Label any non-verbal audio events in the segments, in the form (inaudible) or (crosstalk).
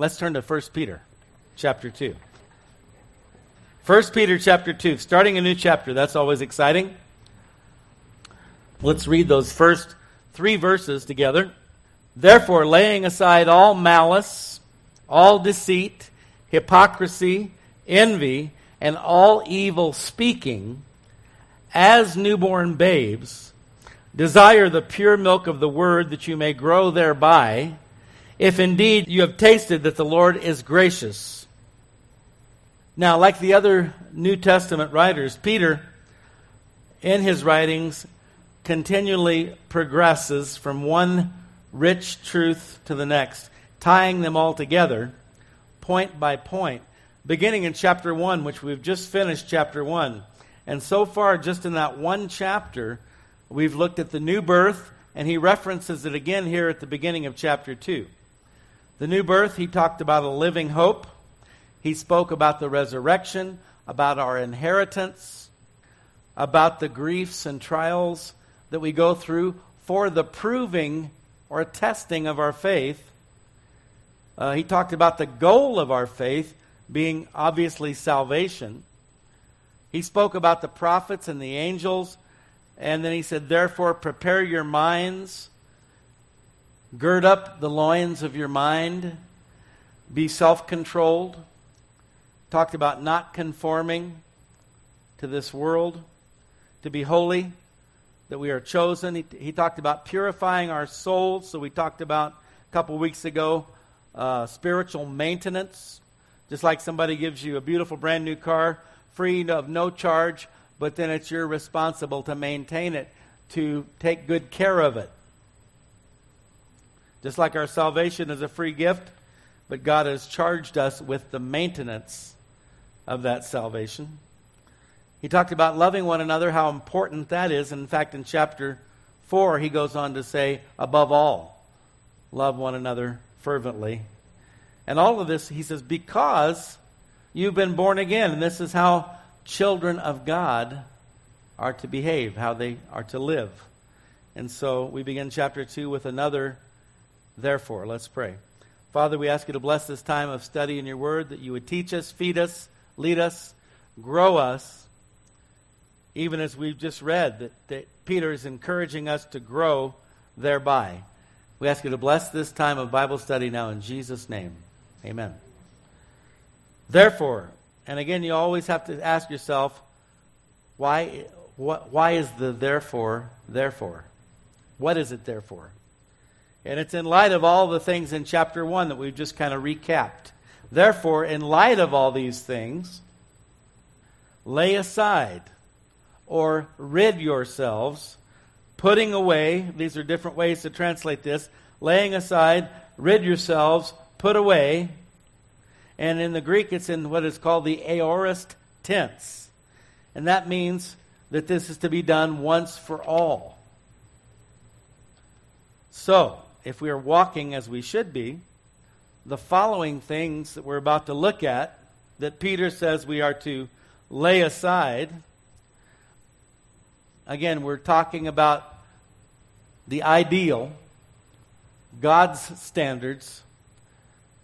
let's turn to 1 Peter chapter 2. 1 Peter chapter 2, starting a new chapter. That's always exciting. Let's read those first three verses together. Therefore, laying aside all malice, all deceit, hypocrisy, envy, and all evil speaking, as newborn babes, desire the pure milk of the word that you may grow thereby, if indeed you have tasted that the Lord is gracious. Now, like the other New Testament writers, Peter, in his writings, continually progresses from one rich truth to the next, tying them all together, point by point, beginning in chapter 1, which we've just finished chapter 1. And so far, just in that one chapter, we've looked at the new birth, and he references it again here at the beginning of chapter 2. The new birth, he talked about a living hope. He spoke about the resurrection, about our inheritance, about the griefs and trials that we go through for the proving or testing of our faith. Uh, he talked about the goal of our faith being obviously salvation. He spoke about the prophets and the angels, and then he said, Therefore, prepare your minds, gird up the loins of your mind, be self controlled. Talked about not conforming to this world, to be holy, that we are chosen. He, he talked about purifying our souls, so we talked about a couple weeks ago uh, spiritual maintenance. Just like somebody gives you a beautiful brand new car, free of no charge, but then it's your responsible to maintain it, to take good care of it. Just like our salvation is a free gift, but God has charged us with the maintenance of that salvation. He talked about loving one another, how important that is. In fact, in chapter 4, he goes on to say, above all, love one another fervently. And all of this, he says, because you've been born again. And this is how children of God are to behave, how they are to live. And so we begin chapter 2 with another therefore. Let's pray. Father, we ask you to bless this time of study in your word, that you would teach us, feed us, lead us, grow us even as we've just read, that, that Peter is encouraging us to grow thereby. We ask you to bless this time of Bible study now in Jesus' name. Amen. Therefore, and again, you always have to ask yourself, why, what, why is the therefore, therefore? What is it therefore? And it's in light of all the things in chapter 1 that we've just kind of recapped. Therefore, in light of all these things, lay aside or rid yourselves, putting away, these are different ways to translate this, laying aside, rid yourselves, put away. And in the Greek, it's in what is called the aorist tense. And that means that this is to be done once for all. So, if we are walking as we should be, the following things that we're about to look at, that Peter says we are to lay aside, Again, we're talking about the ideal, God's standards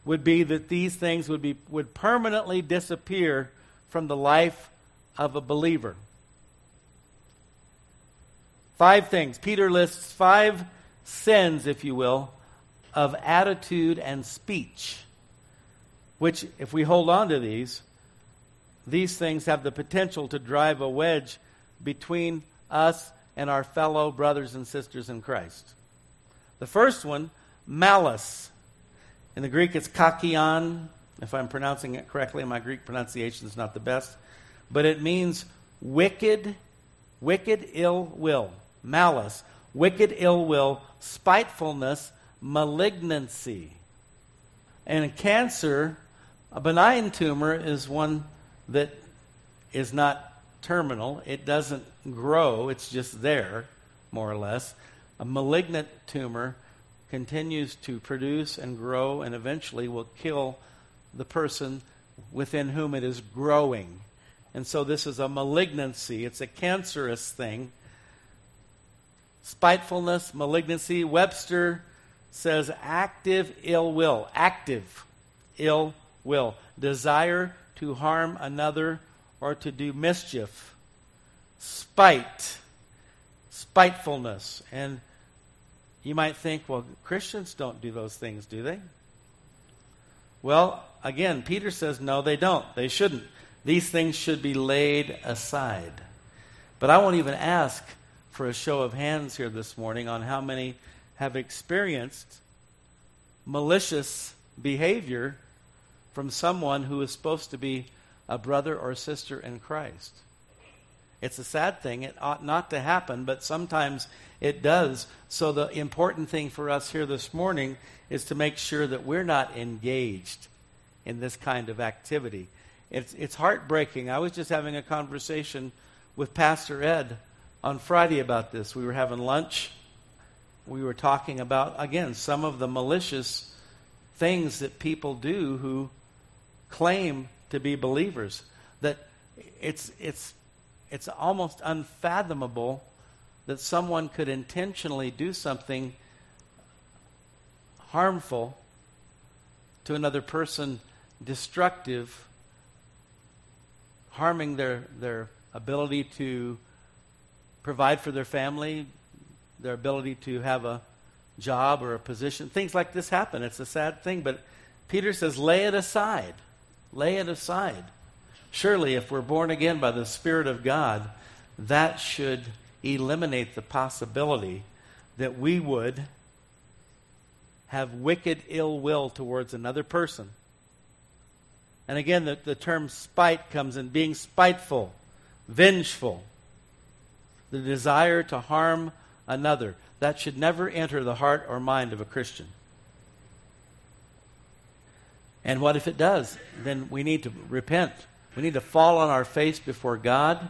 would be that these things would, be, would permanently disappear from the life of a believer. Five things. Peter lists five sins, if you will, of attitude and speech, which, if we hold on to these, these things have the potential to drive a wedge between us and our fellow brothers and sisters in Christ. The first one, malice. In the Greek, it's kakion. If I'm pronouncing it correctly, my Greek pronunciation is not the best. But it means wicked, wicked ill will. Malice, wicked ill will, spitefulness, malignancy. And cancer, a benign tumor, is one that is not terminal. It doesn't grow, it's just there, more or less. A malignant tumor continues to produce and grow and eventually will kill the person within whom it is growing. And so this is a malignancy, it's a cancerous thing. Spitefulness, malignancy. Webster says active ill will. Active ill will, desire to harm another or to do mischief, spite, spitefulness. And you might think, well, Christians don't do those things, do they? Well, again, Peter says, no, they don't. They shouldn't. These things should be laid aside. But I won't even ask for a show of hands here this morning on how many have experienced malicious behavior from someone who is supposed to be a brother or sister in Christ. It's a sad thing. It ought not to happen, but sometimes it does. So, the important thing for us here this morning is to make sure that we're not engaged in this kind of activity. It's, it's heartbreaking. I was just having a conversation with Pastor Ed on Friday about this. We were having lunch. We were talking about, again, some of the malicious things that people do who claim to be believers. That it's, it's, it's almost unfathomable that someone could intentionally do something harmful to another person, destructive, harming their, their ability to provide for their family, their ability to have a job or a position. Things like this happen. It's a sad thing, but Peter says, lay it aside. Lay it aside. Surely, if we're born again by the Spirit of God, that should eliminate the possibility that we would have wicked ill will towards another person. And again, the, the term spite comes in being spiteful, vengeful, the desire to harm another. That should never enter the heart or mind of a Christian. And what if it does? Then we need to repent. We need to fall on our face before God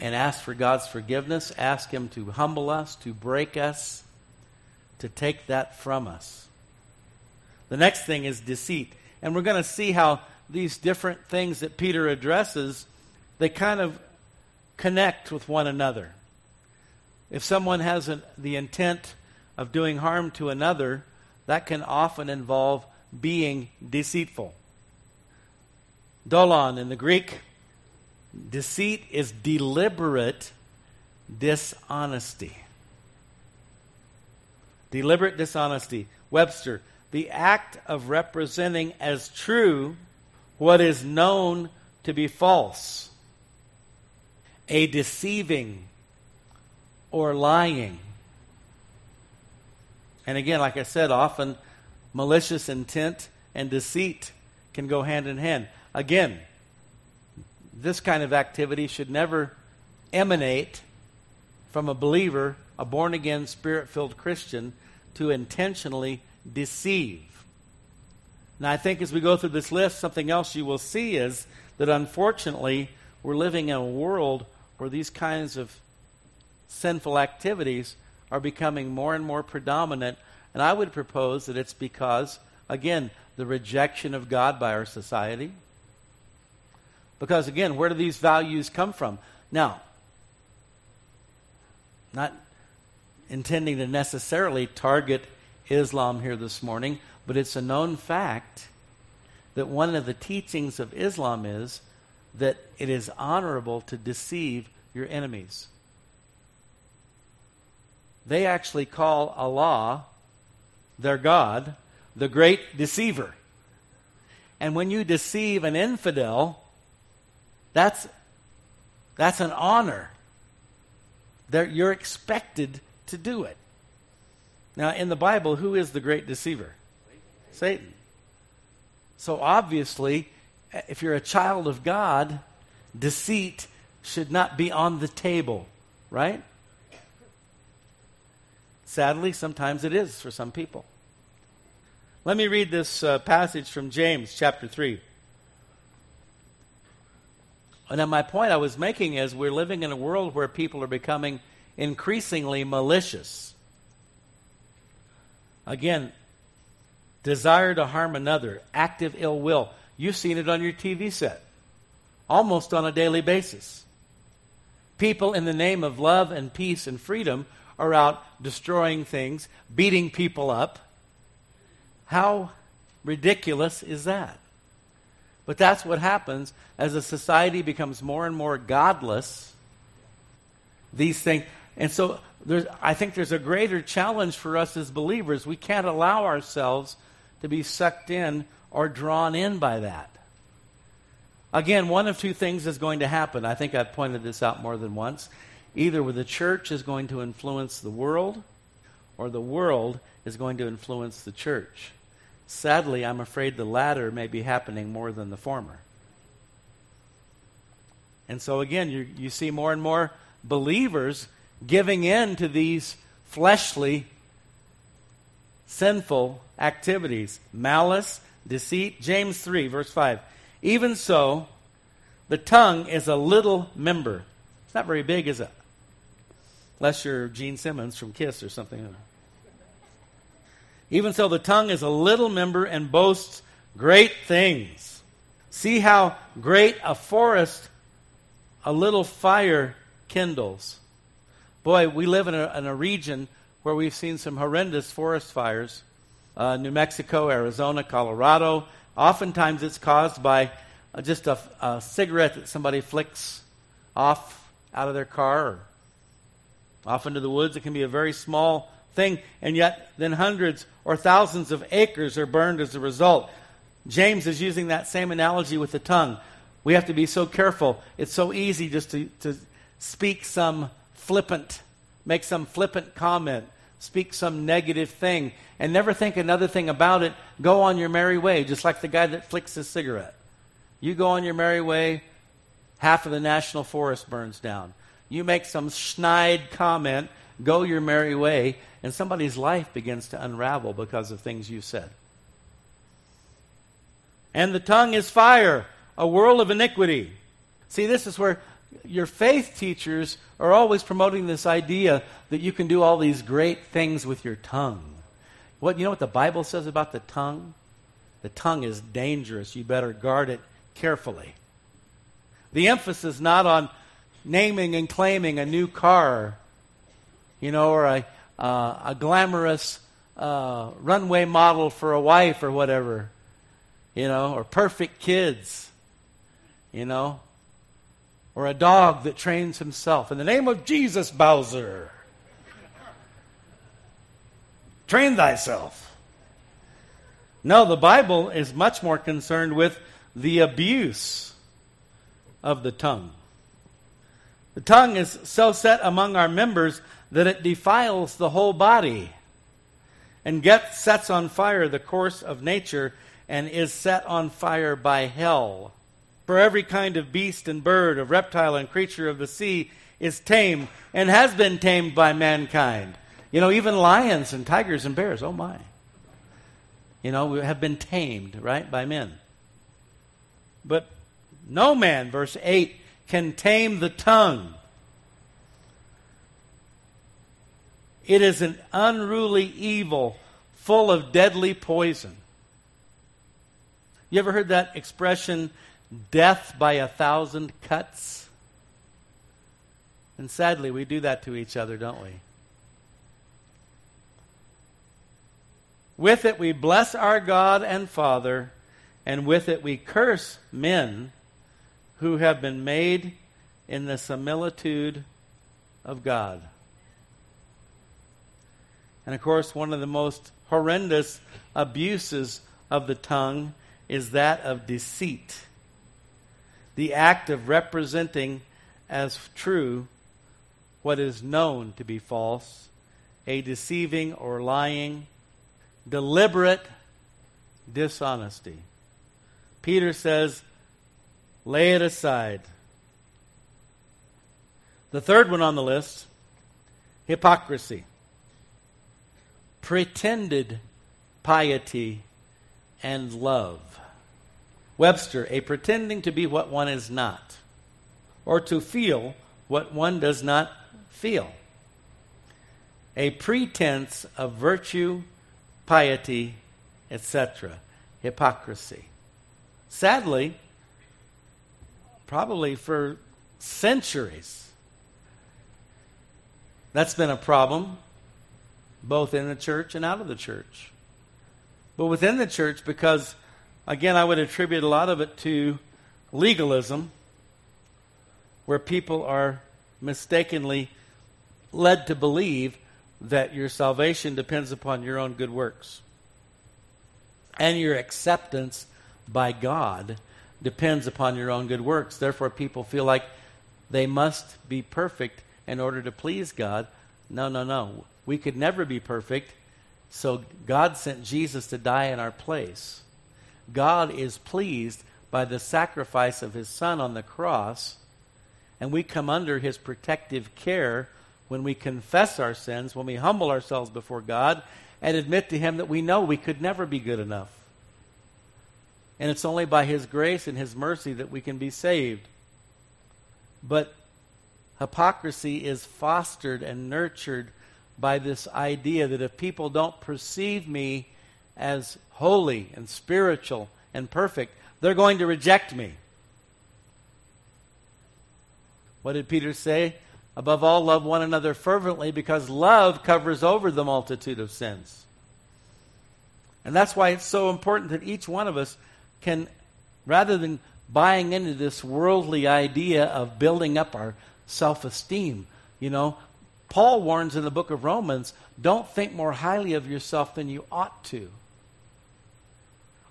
and ask for God's forgiveness, ask Him to humble us, to break us, to take that from us. The next thing is deceit. And we're going to see how these different things that Peter addresses, they kind of connect with one another. If someone has an, the intent of doing harm to another, that can often involve being deceitful. Dolon in the Greek, deceit is deliberate dishonesty. Deliberate dishonesty. Webster, the act of representing as true what is known to be false, a deceiving or lying. And again, like I said, often malicious intent and deceit can go hand in hand. Again, this kind of activity should never emanate from a believer, a born again, spirit filled Christian, to intentionally deceive. Now, I think as we go through this list, something else you will see is that unfortunately, we're living in a world where these kinds of sinful activities are becoming more and more predominant and I would propose that it's because, again, the rejection of God by our society. Because, again, where do these values come from? Now, not intending to necessarily target Islam here this morning, but it's a known fact that one of the teachings of Islam is that it is honorable to deceive your enemies. They actually call Allah their God, the great deceiver. And when you deceive an infidel, that's, that's an honor. They're, you're expected to do it. Now, in the Bible, who is the great deceiver? Satan. So obviously, if you're a child of God, deceit should not be on the table, right? Sadly, sometimes it is for some people. Let me read this uh, passage from James chapter 3. And then my point I was making is we're living in a world where people are becoming increasingly malicious. Again, desire to harm another, active ill will. You've seen it on your TV set almost on a daily basis. People, in the name of love and peace and freedom, are out destroying things, beating people up. How ridiculous is that? But that's what happens as a society becomes more and more godless. These things. And so I think there's a greater challenge for us as believers. We can't allow ourselves to be sucked in or drawn in by that. Again, one of two things is going to happen. I think I've pointed this out more than once. Either the church is going to influence the world, or the world is going to influence the church. Sadly, I'm afraid the latter may be happening more than the former. And so, again, you, you see more and more believers giving in to these fleshly, sinful activities malice, deceit. James 3, verse 5. Even so, the tongue is a little member. It's not very big, is it? Unless you're Gene Simmons from Kiss or something. Even so, the tongue is a little member and boasts great things. See how great a forest a little fire kindles. Boy, we live in a, in a region where we've seen some horrendous forest fires uh, New Mexico, Arizona, Colorado. Oftentimes it's caused by uh, just a, a, cigarette that somebody flicks off out of their car off into the woods. It can be a very small thing, and yet then hundreds or thousands of acres are burned as a result. James is using that same analogy with the tongue. We have to be so careful. It's so easy just to, to speak some flippant, make some flippant comment, speak some negative thing, and never think another thing about it. Go on your merry way, just like the guy that flicks his cigarette. You go on your merry way, half of the national forest burns down. You make some snide comment, go your merry way, and somebody's life begins to unravel because of things you said. And the tongue is fire, a world of iniquity. See, this is where your faith teachers are always promoting this idea that you can do all these great things with your tongue. What you know what the Bible says about the tongue? The tongue is dangerous. You better guard it carefully. The emphasis is not on naming and claiming a new car, you know, or a, uh, a glamorous uh, runway model for a wife or whatever, you know, or perfect kids, you know, or a dog that trains himself. In the name of Jesus, Bowser, train thyself. No, the Bible is much more concerned with the abuse of the tongue. The tongue is so set among our members that it defiles the whole body and gets, sets on fire the course of nature and is set on fire by hell. For every kind of beast and bird, of reptile and creature of the sea is tamed and has been tamed by mankind. You know, even lions and tigers and bears, oh my. You know, have been tamed, right, by men. But no man, verse 8, can tame the tongue. It is an unruly evil full of deadly poison. You ever heard that expression, death by a thousand cuts. And sadly, we do that to each other, don't we? With it, we bless our God and Father, and with it, we curse men who have been made in the similitude of God. And of course, one of the most horrendous abuses of the tongue is that of deceit the act of representing as true what is known to be false, a deceiving or lying, deliberate dishonesty. Peter says, lay it aside. The third one on the list hypocrisy, pretended piety, and love. Webster, a pretending to be what one is not, or to feel what one does not feel. A pretense of virtue, piety, etc. Hypocrisy. Sadly, probably for centuries, that's been a problem, both in the church and out of the church. But within the church, because Again, I would attribute a lot of it to legalism, where people are mistakenly led to believe that your salvation depends upon your own good works. And your acceptance by God depends upon your own good works. Therefore, people feel like they must be perfect in order to please God. No, no, no. We could never be perfect. So God sent Jesus to die in our place. God is pleased by the sacrifice of his son on the cross, and we come under his protective care when we confess our sins, when we humble ourselves before God and admit to him that we know we could never be good enough. And it's only by his grace and his mercy that we can be saved. But hypocrisy is fostered and nurtured by this idea that if people don't perceive me as holy and spiritual and perfect, they're going to reject me. What did Peter say? Above all, love one another fervently because love covers over the multitude of sins. And that's why it's so important that each one of us can, rather than buying into this worldly idea of building up our self esteem, you know, Paul warns in the book of Romans don't think more highly of yourself than you ought to.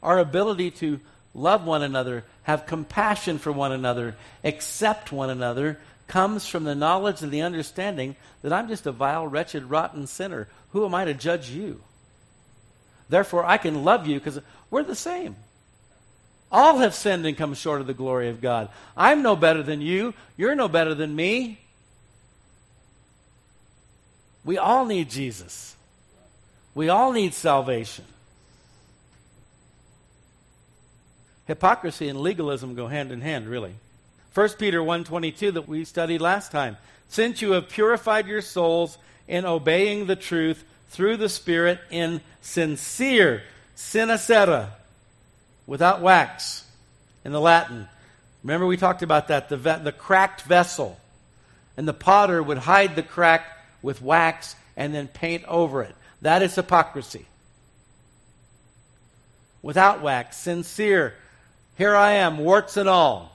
Our ability to love one another, have compassion for one another, accept one another, comes from the knowledge and the understanding that I'm just a vile, wretched, rotten sinner. Who am I to judge you? Therefore, I can love you because we're the same. All have sinned and come short of the glory of God. I'm no better than you. You're no better than me. We all need Jesus. We all need salvation. Hypocrisy and legalism go hand in hand, really. 1 Peter 1:22 that we studied last time. Since you have purified your souls in obeying the truth through the Spirit in sincere sine cera, without wax, in the Latin. Remember we talked about that, the, ve- the cracked vessel. And the potter would hide the crack with wax and then paint over it. That is hypocrisy. Without wax, sincere. Here I am, warts and all.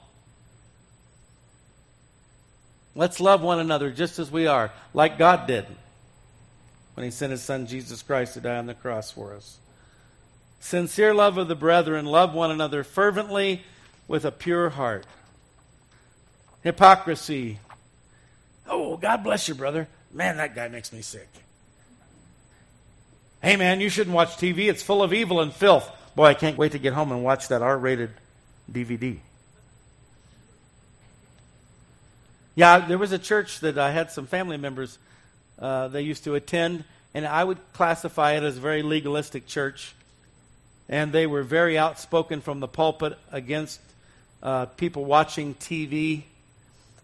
Let's love one another just as we are, like God did when He sent His Son Jesus Christ to die on the cross for us. Sincere love of the brethren, love one another fervently with a pure heart. Hypocrisy. Oh, God bless you, brother. Man, that guy makes me sick. Hey, man, you shouldn't watch TV. It's full of evil and filth. Boy, I can't wait to get home and watch that R rated DVD. Yeah, there was a church that I had some family members uh, they used to attend, and I would classify it as a very legalistic church. And they were very outspoken from the pulpit against uh, people watching TV.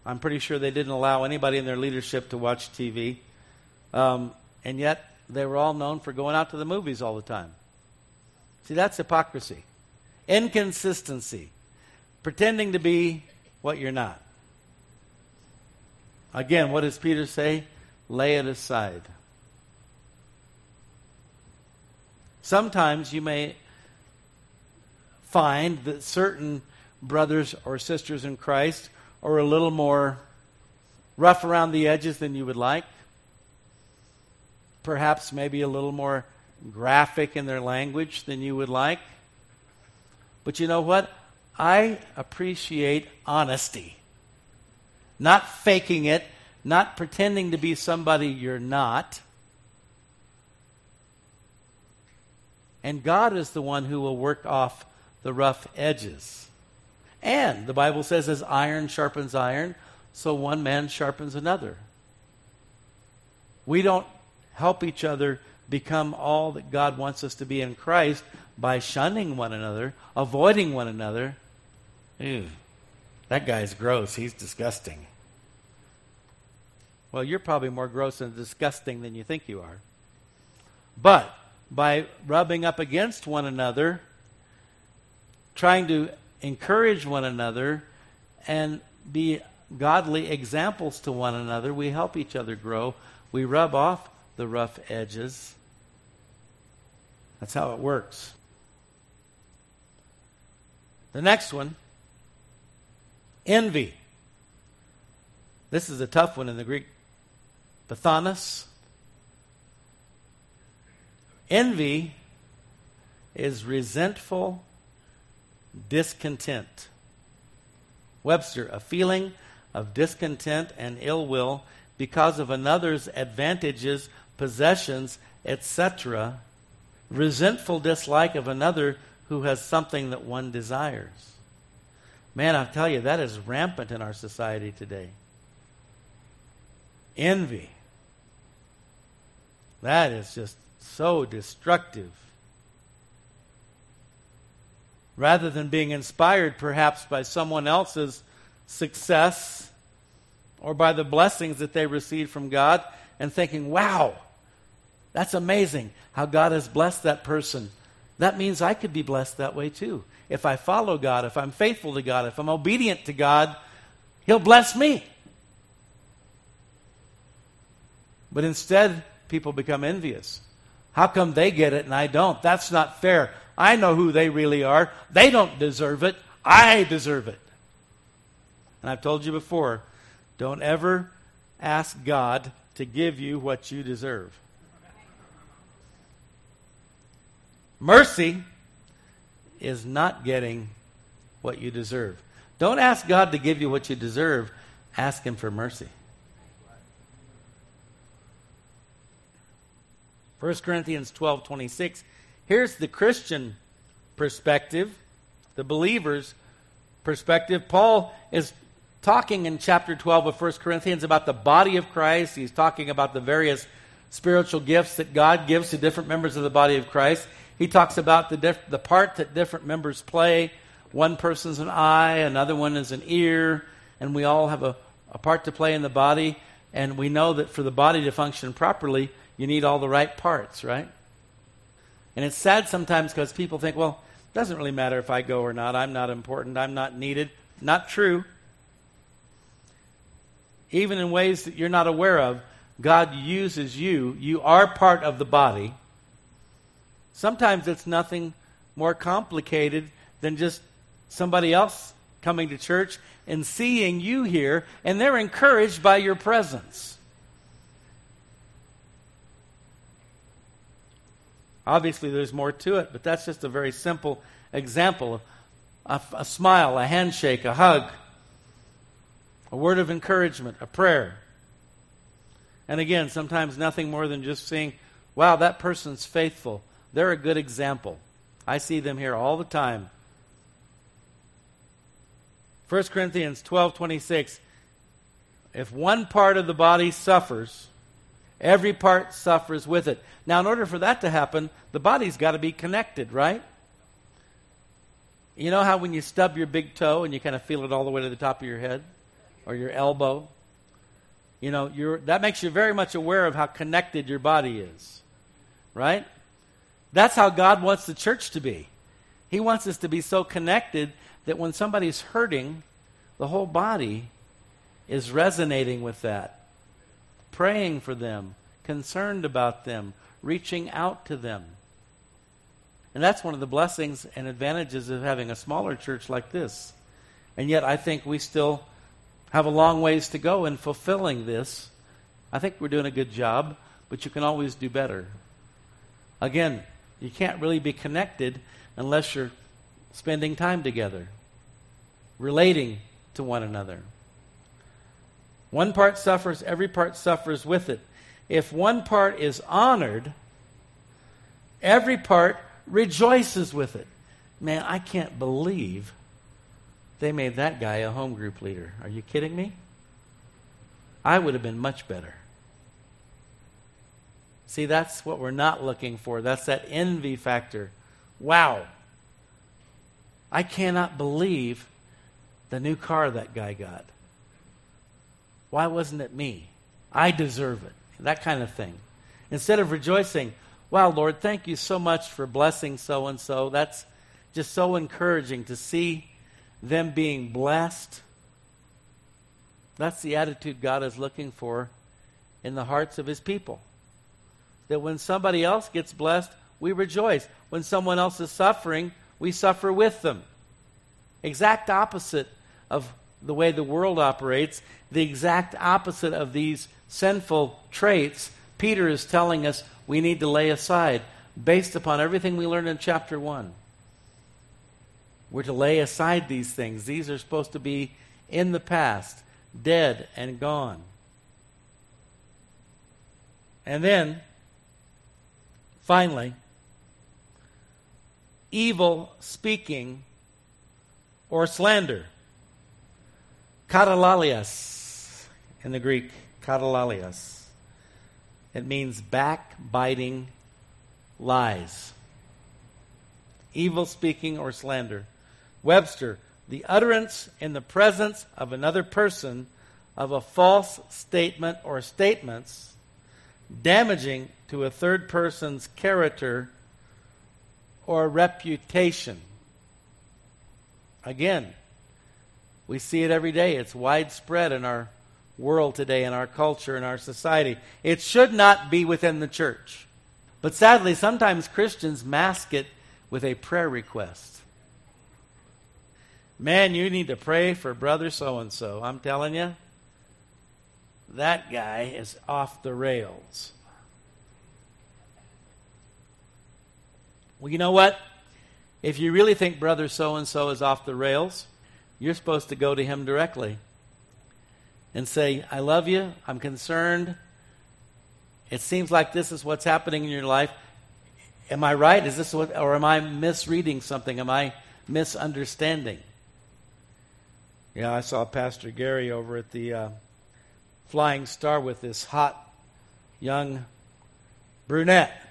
I'm pretty sure they didn't allow anybody in their leadership to watch TV. Um, and yet, they were all known for going out to the movies all the time. See, that's hypocrisy, inconsistency, pretending to be what you're not. Again, what does Peter say? Lay it aside. Sometimes you may find that certain brothers or sisters in Christ are a little more rough around the edges than you would like. Perhaps maybe a little more graphic in their language than you would like. But you know what? I appreciate honesty. Not faking it, not pretending to be somebody you're not. And God is the one who will work off the rough edges. And the Bible says, as iron sharpens iron, so one man sharpens another. We don't help each other become all that God wants us to be in Christ by shunning one another, avoiding one another. Ew. That guy's gross. He's disgusting. Well, you're probably more gross and disgusting than you think you are. But by rubbing up against one another, trying to encourage one another, and be godly examples to one another, we help each other grow. We rub off the rough edges. That's how it works. The next one envy. This is a tough one in the Greek. Pathanos. Envy is resentful discontent. Webster, a feeling of discontent and ill will because of another's advantages, possessions, etc., resentful dislike of another who has something that one desires. Man, I tell you, that is rampant in our society today. Envy. That is just so destructive. Rather than being inspired perhaps by someone else's success or by the blessings that they receive from God and thinking, wow, that's amazing how God has blessed that person. That means I could be blessed that way too. If I follow God, if I'm faithful to God, if I'm obedient to God, He'll bless me. But instead, people become envious. How come they get it and I don't? That's not fair. I know who they really are. They don't deserve it. I deserve it. And I've told you before don't ever ask God to give you what you deserve. Mercy is not getting what you deserve. Don't ask God to give you what you deserve, ask Him for mercy. 1 Corinthians 12 26. Here's the Christian perspective, the believer's perspective. Paul is talking in chapter 12 of 1 Corinthians about the body of Christ. He's talking about the various spiritual gifts that God gives to different members of the body of Christ. He talks about the, diff- the part that different members play. One person's an eye, another one is an ear, and we all have a, a part to play in the body. And we know that for the body to function properly, you need all the right parts, right? And it's sad sometimes because people think, well, it doesn't really matter if I go or not. I'm not important. I'm not needed. Not true. Even in ways that you're not aware of, God uses you. You are part of the body. Sometimes it's nothing more complicated than just somebody else coming to church and seeing you here, and they're encouraged by your presence. Obviously, there's more to it, but that's just a very simple example. A, a smile, a handshake, a hug, a word of encouragement, a prayer. And again, sometimes nothing more than just saying, wow, that person's faithful. They're a good example. I see them here all the time. 1 Corinthians 12 26. If one part of the body suffers, Every part suffers with it. Now, in order for that to happen, the body's got to be connected, right? You know how when you stub your big toe and you kind of feel it all the way to the top of your head or your elbow? You know, that makes you very much aware of how connected your body is, right? That's how God wants the church to be. He wants us to be so connected that when somebody's hurting, the whole body is resonating with that praying for them, concerned about them, reaching out to them. And that's one of the blessings and advantages of having a smaller church like this. And yet, I think we still have a long ways to go in fulfilling this. I think we're doing a good job, but you can always do better. Again, you can't really be connected unless you're spending time together, relating to one another. One part suffers, every part suffers with it. If one part is honored, every part rejoices with it. Man, I can't believe they made that guy a home group leader. Are you kidding me? I would have been much better. See, that's what we're not looking for. That's that envy factor. Wow. I cannot believe the new car that guy got. Why wasn't it me? I deserve it. That kind of thing. Instead of rejoicing, wow, Lord, thank you so much for blessing so and so. That's just so encouraging to see them being blessed. That's the attitude God is looking for in the hearts of his people. That when somebody else gets blessed, we rejoice. When someone else is suffering, we suffer with them. exact opposite of the way the world operates, the exact opposite of these sinful traits, Peter is telling us we need to lay aside based upon everything we learned in chapter 1. We're to lay aside these things. These are supposed to be in the past, dead and gone. And then, finally, evil speaking or slander. Katalalias in the Greek, katalalias. It means backbiting lies. Evil speaking or slander. Webster, the utterance in the presence of another person of a false statement or statements damaging to a third person's character or reputation. Again, we see it every day. It's widespread in our world today, in our culture, in our society. It should not be within the church. But sadly, sometimes Christians mask it with a prayer request. Man, you need to pray for brother so and so. I'm telling you, that guy is off the rails. Well, you know what? If you really think brother so and so is off the rails, you're supposed to go to him directly and say, I love you. I'm concerned. It seems like this is what's happening in your life. Am I right? Is this what, or am I misreading something? Am I misunderstanding? Yeah, I saw Pastor Gary over at the uh, Flying Star with this hot young brunette.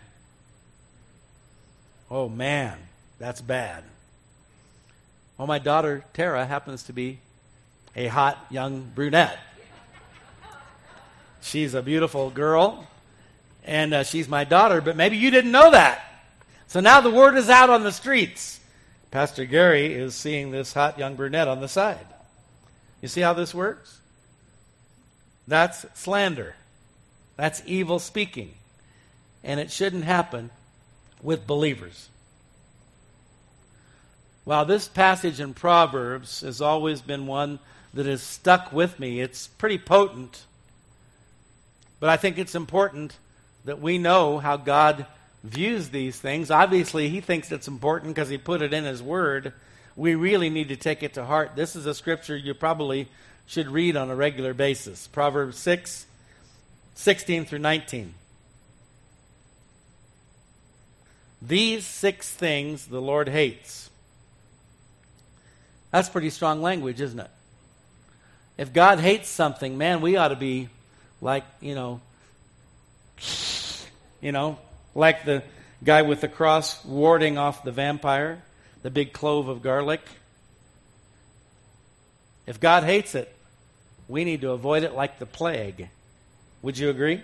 Oh man, that's bad. Well, my daughter Tara happens to be a hot young brunette. She's a beautiful girl, and uh, she's my daughter, but maybe you didn't know that. So now the word is out on the streets. Pastor Gary is seeing this hot young brunette on the side. You see how this works? That's slander. That's evil speaking. And it shouldn't happen with believers. While this passage in Proverbs has always been one that has stuck with me, it's pretty potent. But I think it's important that we know how God views these things. Obviously, He thinks it's important because He put it in His Word. We really need to take it to heart. This is a scripture you probably should read on a regular basis Proverbs 6, 16 through 19. These six things the Lord hates. That's pretty strong language, isn't it? If God hates something, man, we ought to be like, you know, you know, like the guy with the cross warding off the vampire, the big clove of garlic. If God hates it, we need to avoid it like the plague. Would you agree?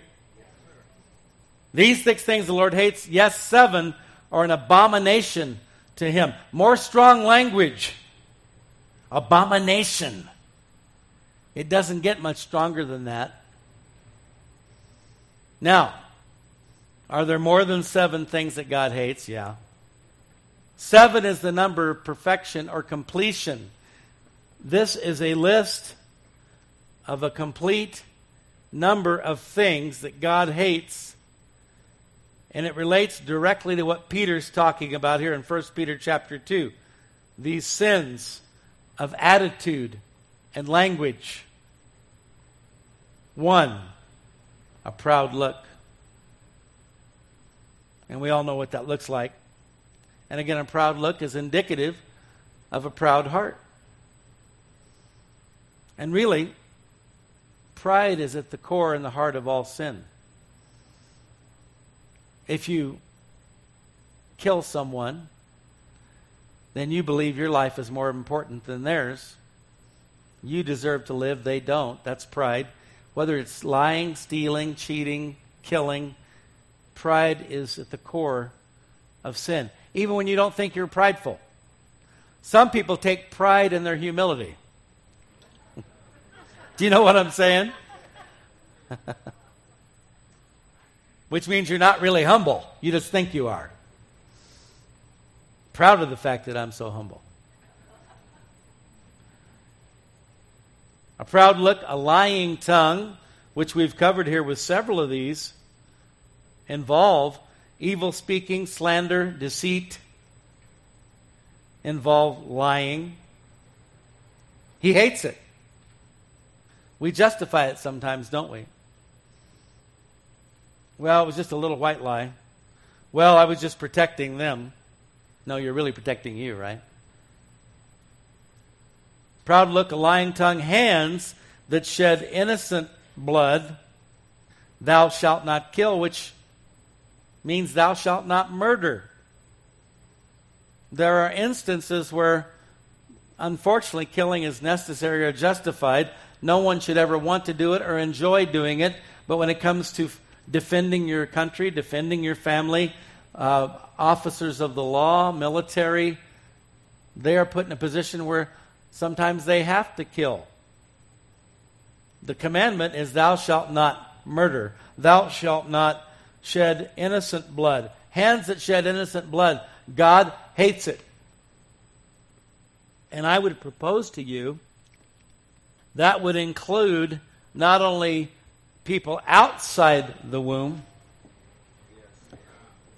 These six things the Lord hates, yes, seven are an abomination to him. More strong language. Abomination. It doesn't get much stronger than that. Now, are there more than seven things that God hates? Yeah. Seven is the number of perfection or completion. This is a list of a complete number of things that God hates and it relates directly to what Peter's talking about here in 1 Peter chapter 2. These sins of attitude and language. One, a proud look. And we all know what that looks like. And again, a proud look is indicative of a proud heart. And really, pride is at the core and the heart of all sin if you kill someone, then you believe your life is more important than theirs. You deserve to live, they don't. That's pride. Whether it's lying, stealing, cheating, killing, pride is at the core of sin. Even when you don't think you're prideful. Some people take pride in their humility. (laughs) Do you know what I'm saying? (laughs) which means you're not really humble. You just think you are. Proud of the fact that I'm so humble. A proud look, a lying tongue, which we've covered here with several of these, involve evil speaking, slander, deceit, involve lying. He hates it. We justify it sometimes, don't we? Well, it was just a little white lie. Well, I was just protecting them. No, you're really protecting you, right? Proud look, a lying tongue, hands that shed innocent blood. Thou shalt not kill, which means thou shalt not murder. There are instances where, unfortunately, killing is necessary or justified. No one should ever want to do it or enjoy doing it. But when it comes to defending your country, defending your family, uh, officers of the law, military, they are put in a position where sometimes they have to kill. The commandment is, Thou shalt not murder, thou shalt not shed innocent blood. Hands that shed innocent blood, God hates it. And I would propose to you that would include not only people outside the womb.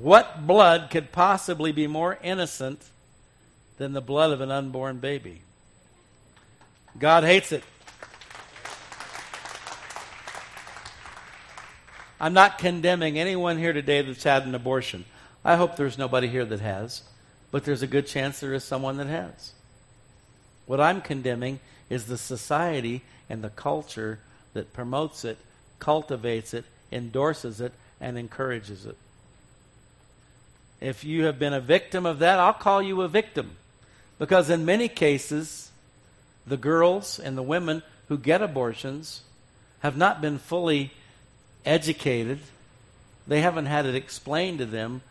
What blood could possibly be more innocent than the blood of an unborn baby? God hates it. I'm not condemning anyone here today that's had an abortion. I hope there's nobody here that has, but there's a good chance there is someone that has. What I'm condemning is the society and the culture that promotes it, cultivates it, endorses it, and encourages it. If you have been a victim of that, I'll call you a victim. Because in many cases, the girls and the women who get abortions have not been fully educated. They haven't had it explained to them.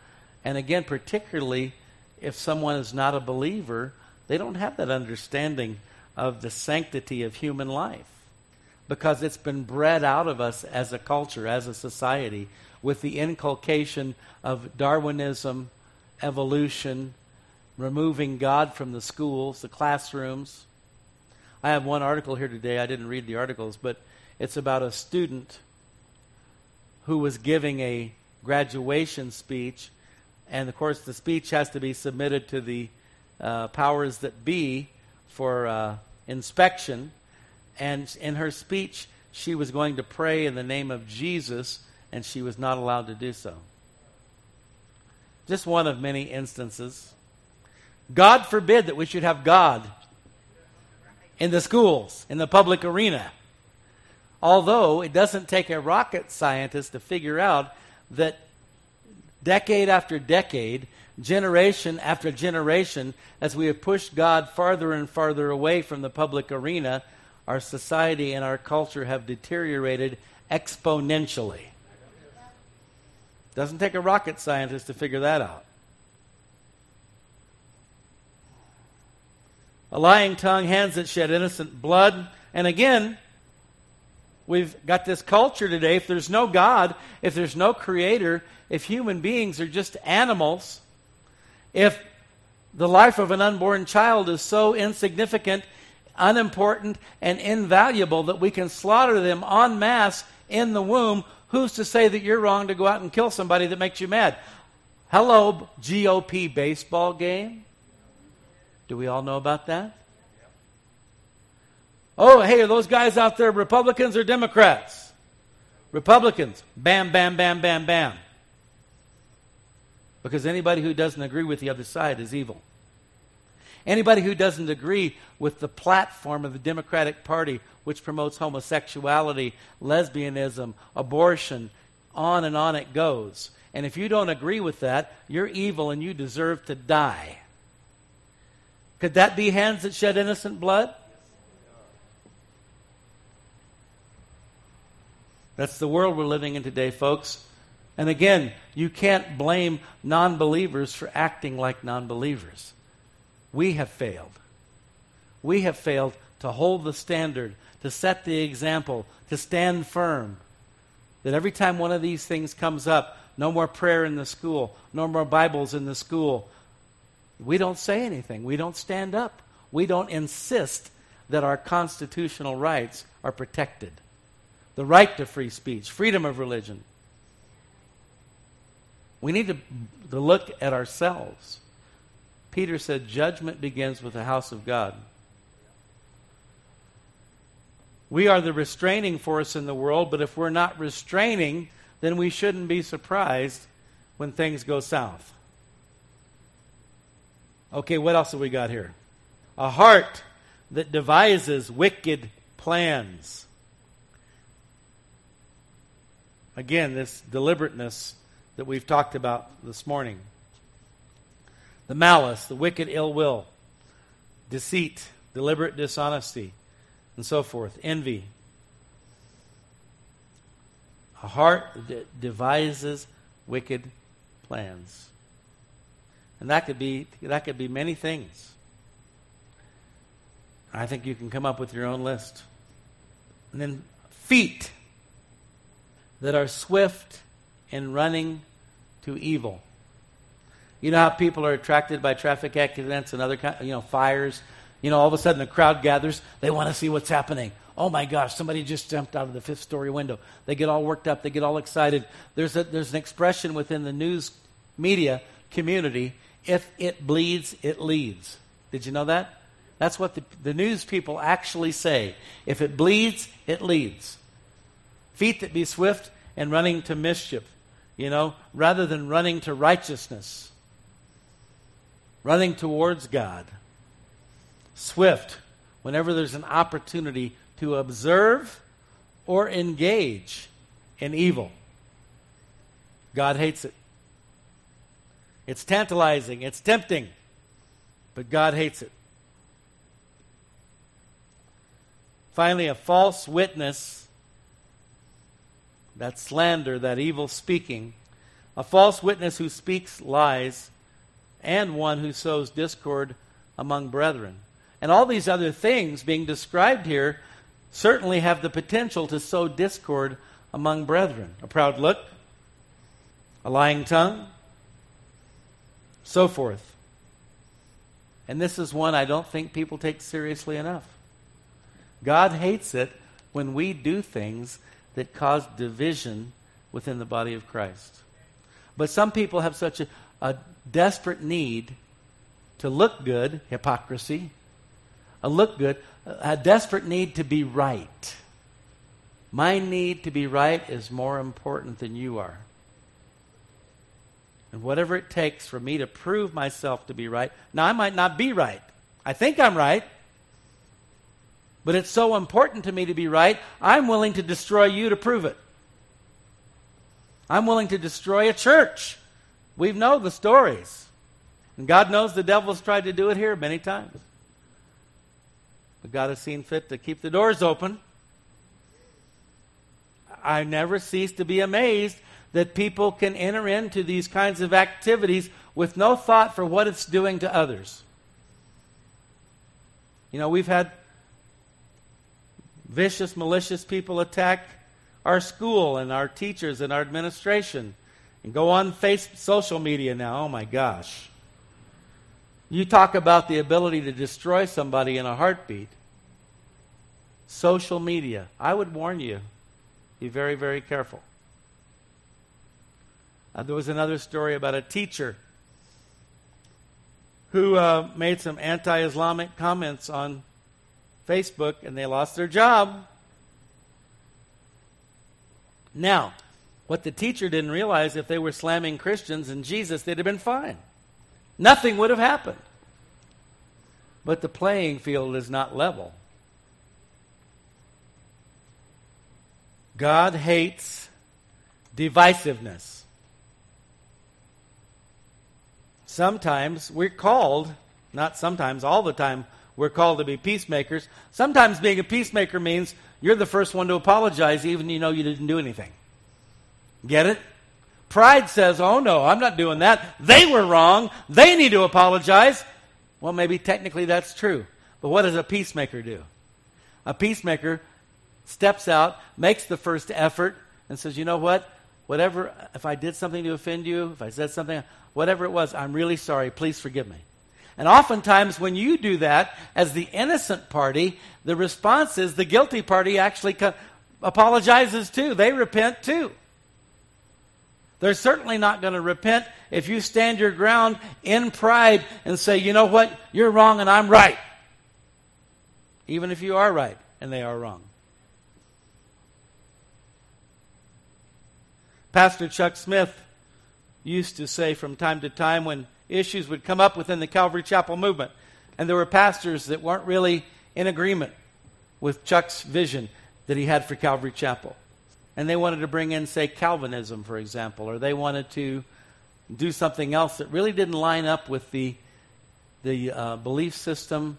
And again, particularly if someone is not a believer, they don't have that understanding of the sanctity of human life because it's been bred out of us as a culture, as a society, with the inculcation of Darwinism, evolution, removing God from the schools, the classrooms. I have one article here today. I didn't read the articles, but it's about a student who was giving a graduation speech. And of course, the speech has to be submitted to the uh, powers that be for uh, inspection. And in her speech, she was going to pray in the name of Jesus, and she was not allowed to do so. Just one of many instances. God forbid that we should have God in the schools, in the public arena. Although it doesn't take a rocket scientist to figure out that decade after decade, generation after generation, as we have pushed God farther and farther away from the public arena, our society and our culture have deteriorated exponentially. Doesn't take a rocket scientist to figure that out. A lying tongue, hands that shed innocent blood. And again, we've got this culture today. If there's no God, if there's no creator, if human beings are just animals, if the life of an unborn child is so insignificant, unimportant, and invaluable that we can slaughter them en masse in the womb, who's to say that you're wrong to go out and kill somebody that makes you mad? Hello, GOP baseball game. Do we all know about that? Oh, hey, are those guys out there Republicans or Democrats? Republicans. Bam, bam, bam, bam, bam. Because anybody who doesn't agree with the other side is evil. Anybody who doesn't agree with the platform of the Democratic Party, which promotes homosexuality, lesbianism, abortion, on and on it goes. And if you don't agree with that, you're evil and you deserve to die. Could that be hands that shed innocent blood? That's the world we're living in today, folks. And again, you can't blame non believers for acting like non believers. We have failed. We have failed to hold the standard, to set the example, to stand firm. That every time one of these things comes up, no more prayer in the school, no more Bibles in the school, we don't say anything. We don't stand up. We don't insist that our constitutional rights are protected the right to free speech, freedom of religion. We need to, to look at ourselves. Peter said, Judgment begins with the house of God. We are the restraining force in the world, but if we're not restraining, then we shouldn't be surprised when things go south. Okay, what else have we got here? A heart that devises wicked plans. Again, this deliberateness that we've talked about this morning. The malice, the wicked ill will, deceit, deliberate dishonesty, and so forth, envy. A heart that devises wicked plans. And that could be that could be many things. I think you can come up with your own list. And then feet that are swift in running to evil. You know how people are attracted by traffic accidents and other kind, you know fires. You know, all of a sudden the crowd gathers. They want to see what's happening. Oh my gosh, somebody just jumped out of the fifth story window. They get all worked up. They get all excited. There's a, there's an expression within the news media community. If it bleeds, it leads. Did you know that? That's what the, the news people actually say. If it bleeds, it leads. Feet that be swift and running to mischief, you know, rather than running to righteousness, running towards God. Swift, whenever there's an opportunity to observe or engage in evil. God hates it. It's tantalizing, it's tempting, but God hates it. Finally, a false witness that slander, that evil speaking, a false witness who speaks lies, and one who sows discord among brethren. And all these other things being described here certainly have the potential to sow discord among brethren. A proud look, a lying tongue, so forth. And this is one I don't think people take seriously enough. God hates it when we do things that cause division within the body of Christ. But some people have such a, a desperate need to look good, hypocrisy, a look good, a desperate need to be right. My need to be right is more important than you are. And whatever it takes for me to prove myself to be right, now I might not be right. I think I'm right, but it's so important to me to be right, I'm willing to destroy you to prove it. I'm willing to destroy a church. We know the stories. And God knows the devil's tried to do it here many times. But God has seen fit to keep the doors open. I never cease to be amazed that people can enter into these kinds of activities with no thought for what it's doing to others. You know, we've had vicious, malicious people attack our school and our teachers and our administration and go on face social media now. Oh my gosh. You talk about the ability to destroy somebody in a heartbeat. Social media. I would warn you. Be very, very careful. Uh, there was another story about a teacher who uh, made some anti Islamic comments on Facebook and they lost their job. Now, what the teacher didn't realize if they were slamming Christians and Jesus, they'd have been fine. Nothing would have happened. But the playing field is not level. God hates divisiveness. Sometimes we're called, not sometimes, all the time, we're called to be peacemakers. Sometimes being a peacemaker means you're the first one to apologize, even you know you didn't do anything. Get it? Pride says, oh no, I'm not doing that. They were wrong. They need to apologize. Well, maybe technically that's true. But what does a peacemaker do? A peacemaker steps out, makes the first effort, and says, you know what? Whatever, if I did something to offend you, if I said something, whatever it was, I'm really sorry. Please forgive me. And oftentimes, when you do that as the innocent party, the response is the guilty party actually co- apologizes too. They repent too. They're certainly not going to repent if you stand your ground in pride and say, you know what, you're wrong and I'm right. Even if you are right and they are wrong. Pastor Chuck Smith used to say from time to time when issues would come up within the Calvary Chapel movement, and there were pastors that weren't really in agreement with Chuck's vision that he had for Calvary Chapel and they wanted to bring in, say, Calvinism, for example, or they wanted to do something else that really didn't line up with the, the uh, belief system,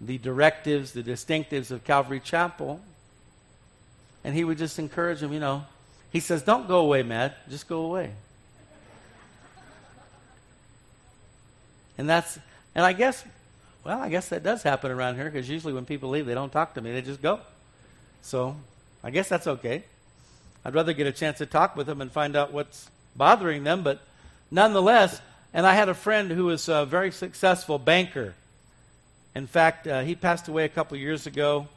the directives, the distinctives of Calvary Chapel. And he would just encourage them, you know. He says, Don't go away, mad, just go away. and that's, and I guess, well, I guess that does happen around here because usually when people leave, they don't talk to me, they just go. So I guess that's okay. I'd rather get a chance to talk with them and find out what's bothering them, but nonetheless, and I had a friend who was a very successful banker. In fact, uh, he passed away a couple years ago.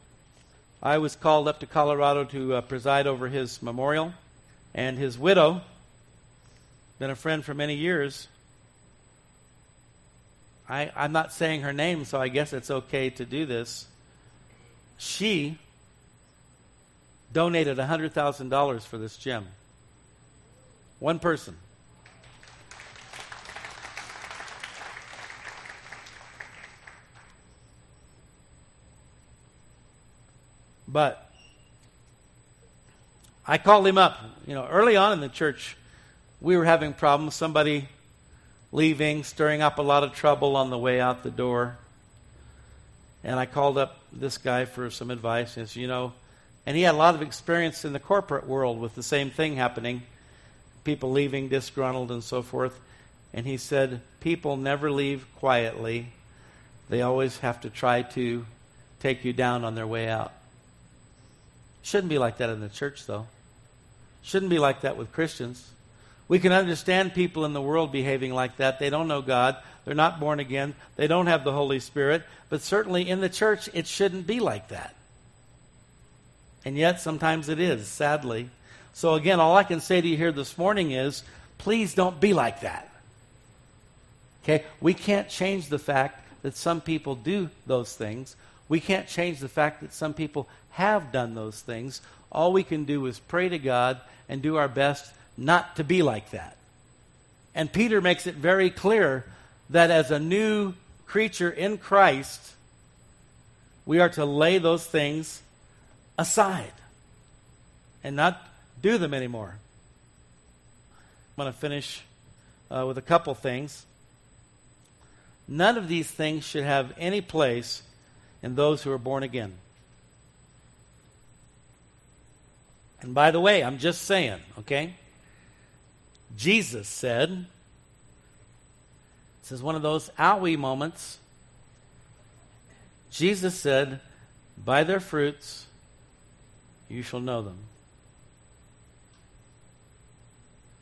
I was called up to Colorado to uh, preside over his memorial, and his widow, been a friend for many years. I, I'm not saying her name, so I guess it's okay to do this. She donated $100,000 for this gym. One person. But I called him up. You know, early on in the church, we were having problems. Somebody leaving, stirring up a lot of trouble on the way out the door. And I called up this guy for some advice. And said, you know, and he had a lot of experience in the corporate world with the same thing happening people leaving disgruntled and so forth. And he said, People never leave quietly, they always have to try to take you down on their way out. Shouldn't be like that in the church, though. Shouldn't be like that with Christians. We can understand people in the world behaving like that. They don't know God. They're not born again. They don't have the Holy Spirit. But certainly in the church, it shouldn't be like that. And yet, sometimes it is, sadly. So, again, all I can say to you here this morning is please don't be like that. Okay? We can't change the fact that some people do those things. We can't change the fact that some people have done those things. All we can do is pray to God and do our best not to be like that. And Peter makes it very clear that as a new creature in Christ, we are to lay those things aside and not do them anymore. I'm going to finish uh, with a couple things. None of these things should have any place in those who are born again. And by the way, I'm just saying, okay? Jesus said, this is one of those owie moments. Jesus said, By their fruits you shall know them.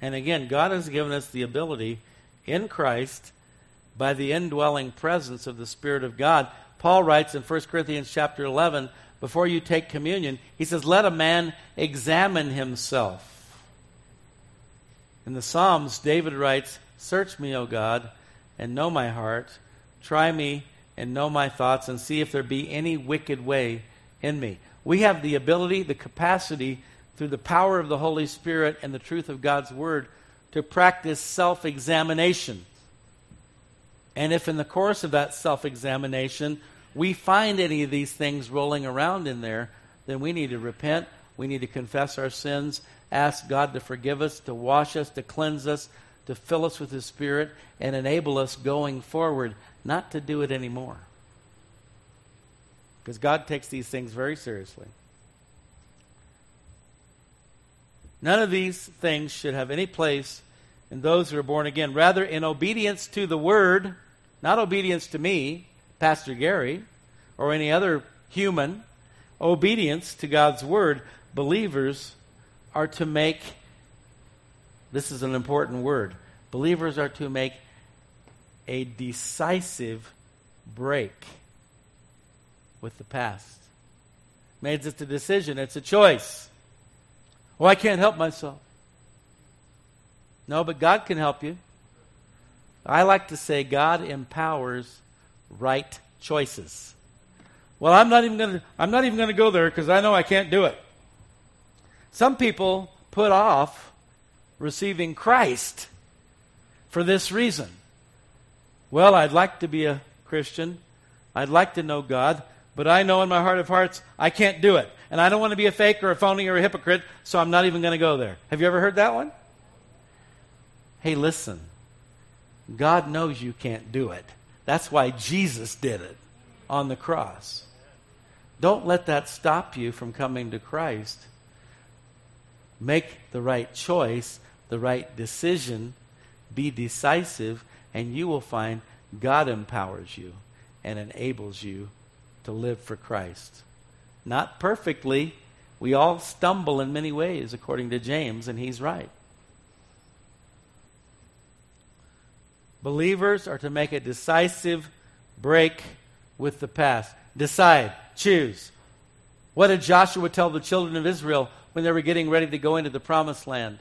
And again, God has given us the ability in Christ by the indwelling presence of the Spirit of God. Paul writes in 1 Corinthians chapter 11, before you take communion, he says, Let a man examine himself. In the Psalms, David writes, Search me, O God, and know my heart. Try me and know my thoughts, and see if there be any wicked way in me. We have the ability, the capacity, through the power of the Holy Spirit and the truth of God's Word, to practice self examination. And if in the course of that self examination we find any of these things rolling around in there, then we need to repent. We need to confess our sins, ask God to forgive us, to wash us, to cleanse us, to fill us with His Spirit, and enable us going forward not to do it anymore because God takes these things very seriously. None of these things should have any place in those who are born again. Rather, in obedience to the Word, not obedience to me, Pastor Gary, or any other human, obedience to God's Word, believers are to make, this is an important word, believers are to make a decisive break with the past. Made it a decision, it's a choice. Well, I can't help myself. No, but God can help you. I like to say God empowers right choices. Well, I'm not even going to I'm not even going to go there because I know I can't do it. Some people put off receiving Christ for this reason. Well, I'd like to be a Christian. I'd like to know God, but I know in my heart of hearts I can't do it. And I don't want to be a fake or a phony or a hypocrite, so I'm not even going to go there. Have you ever heard that one? Hey, listen. God knows you can't do it. That's why Jesus did it on the cross. Don't let that stop you from coming to Christ. Make the right choice, the right decision, be decisive, and you will find God empowers you and enables you to live for Christ. Not perfectly. We all stumble in many ways, according to James, and he's right. Believers are to make a decisive break with the past. Decide, choose. What did Joshua tell the children of Israel when they were getting ready to go into the promised land?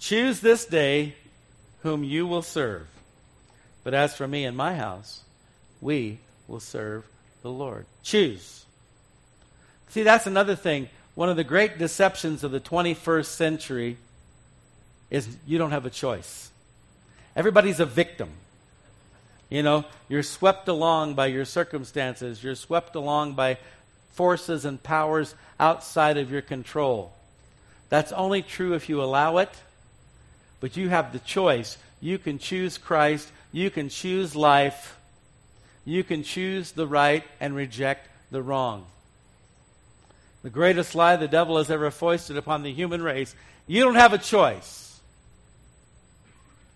Choose this day whom you will serve. But as for me and my house, we will serve the Lord. Choose. See, that's another thing. One of the great deceptions of the 21st century is you don't have a choice. Everybody's a victim. You know, you're swept along by your circumstances, you're swept along by forces and powers outside of your control. That's only true if you allow it, but you have the choice. You can choose Christ, you can choose life, you can choose the right and reject the wrong. The greatest lie the devil has ever foisted upon the human race you don't have a choice.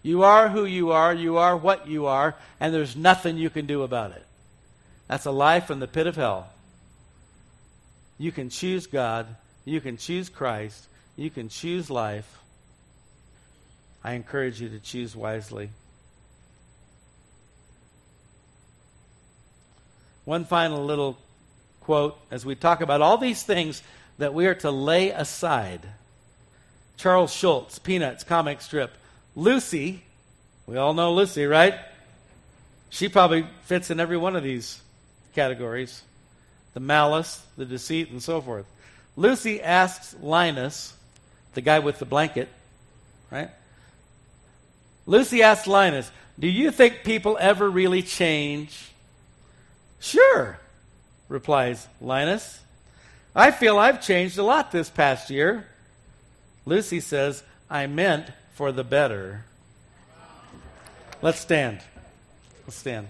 You are who you are, you are what you are, and there's nothing you can do about it. That's a lie from the pit of hell. You can choose God, you can choose Christ, you can choose life. I encourage you to choose wisely. One final little quote as we talk about all these things that we are to lay aside. Charles Schulz, Peanuts comic strip. Lucy, we all know Lucy, right? She probably fits in every one of these categories the malice, the deceit, and so forth. Lucy asks Linus, the guy with the blanket, right? Lucy asks Linus, Do you think people ever really change? Sure, replies Linus. I feel I've changed a lot this past year. Lucy says, I meant for the better. Let's stand. Let's stand.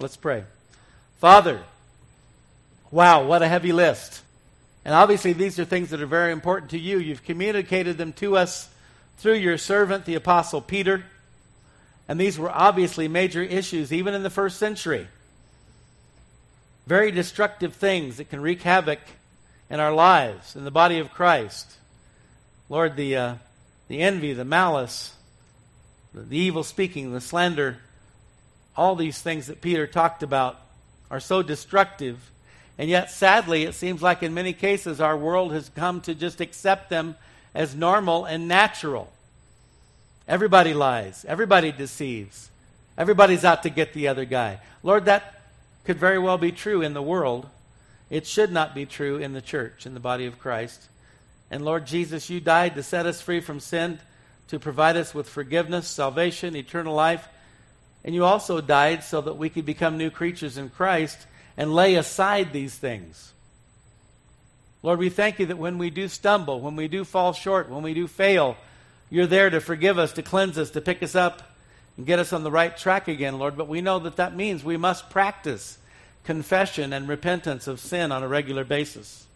Let's pray. Father, wow, what a heavy list. And obviously, these are things that are very important to you. You've communicated them to us through your servant, the Apostle Peter. And these were obviously major issues, even in the first century. Very destructive things that can wreak havoc in our lives, in the body of Christ. Lord, the, uh, the envy, the malice, the evil speaking, the slander, all these things that Peter talked about are so destructive. And yet, sadly, it seems like in many cases our world has come to just accept them as normal and natural. Everybody lies, everybody deceives, everybody's out to get the other guy. Lord, that could very well be true in the world. It should not be true in the church, in the body of Christ. And Lord Jesus, you died to set us free from sin, to provide us with forgiveness, salvation, eternal life. And you also died so that we could become new creatures in Christ and lay aside these things. Lord, we thank you that when we do stumble, when we do fall short, when we do fail, you're there to forgive us, to cleanse us, to pick us up, and get us on the right track again, Lord. But we know that that means we must practice confession and repentance of sin on a regular basis.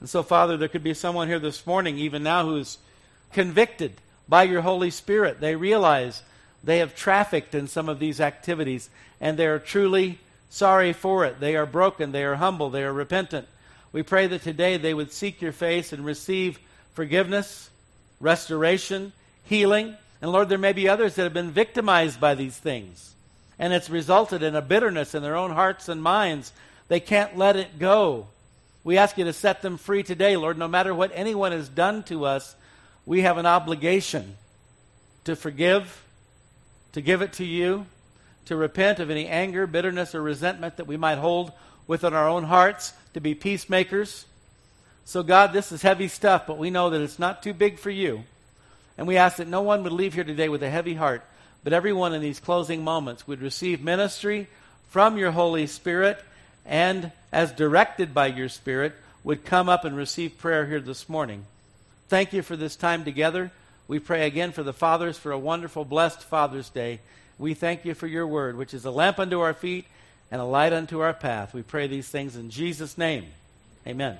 And so, Father, there could be someone here this morning, even now, who's convicted by your Holy Spirit. They realize they have trafficked in some of these activities, and they are truly sorry for it. They are broken, they are humble, they are repentant. We pray that today they would seek your face and receive forgiveness, restoration, healing. And Lord, there may be others that have been victimized by these things. And it's resulted in a bitterness in their own hearts and minds. They can't let it go. We ask you to set them free today, Lord. No matter what anyone has done to us, we have an obligation to forgive, to give it to you, to repent of any anger, bitterness, or resentment that we might hold within our own hearts, to be peacemakers. So, God, this is heavy stuff, but we know that it's not too big for you. And we ask that no one would leave here today with a heavy heart, but everyone in these closing moments would receive ministry from your Holy Spirit and, as directed by your Spirit, would come up and receive prayer here this morning. Thank you for this time together. We pray again for the fathers for a wonderful, blessed Father's Day. We thank you for your word, which is a lamp unto our feet and a light unto our path. We pray these things in Jesus' name. Amen.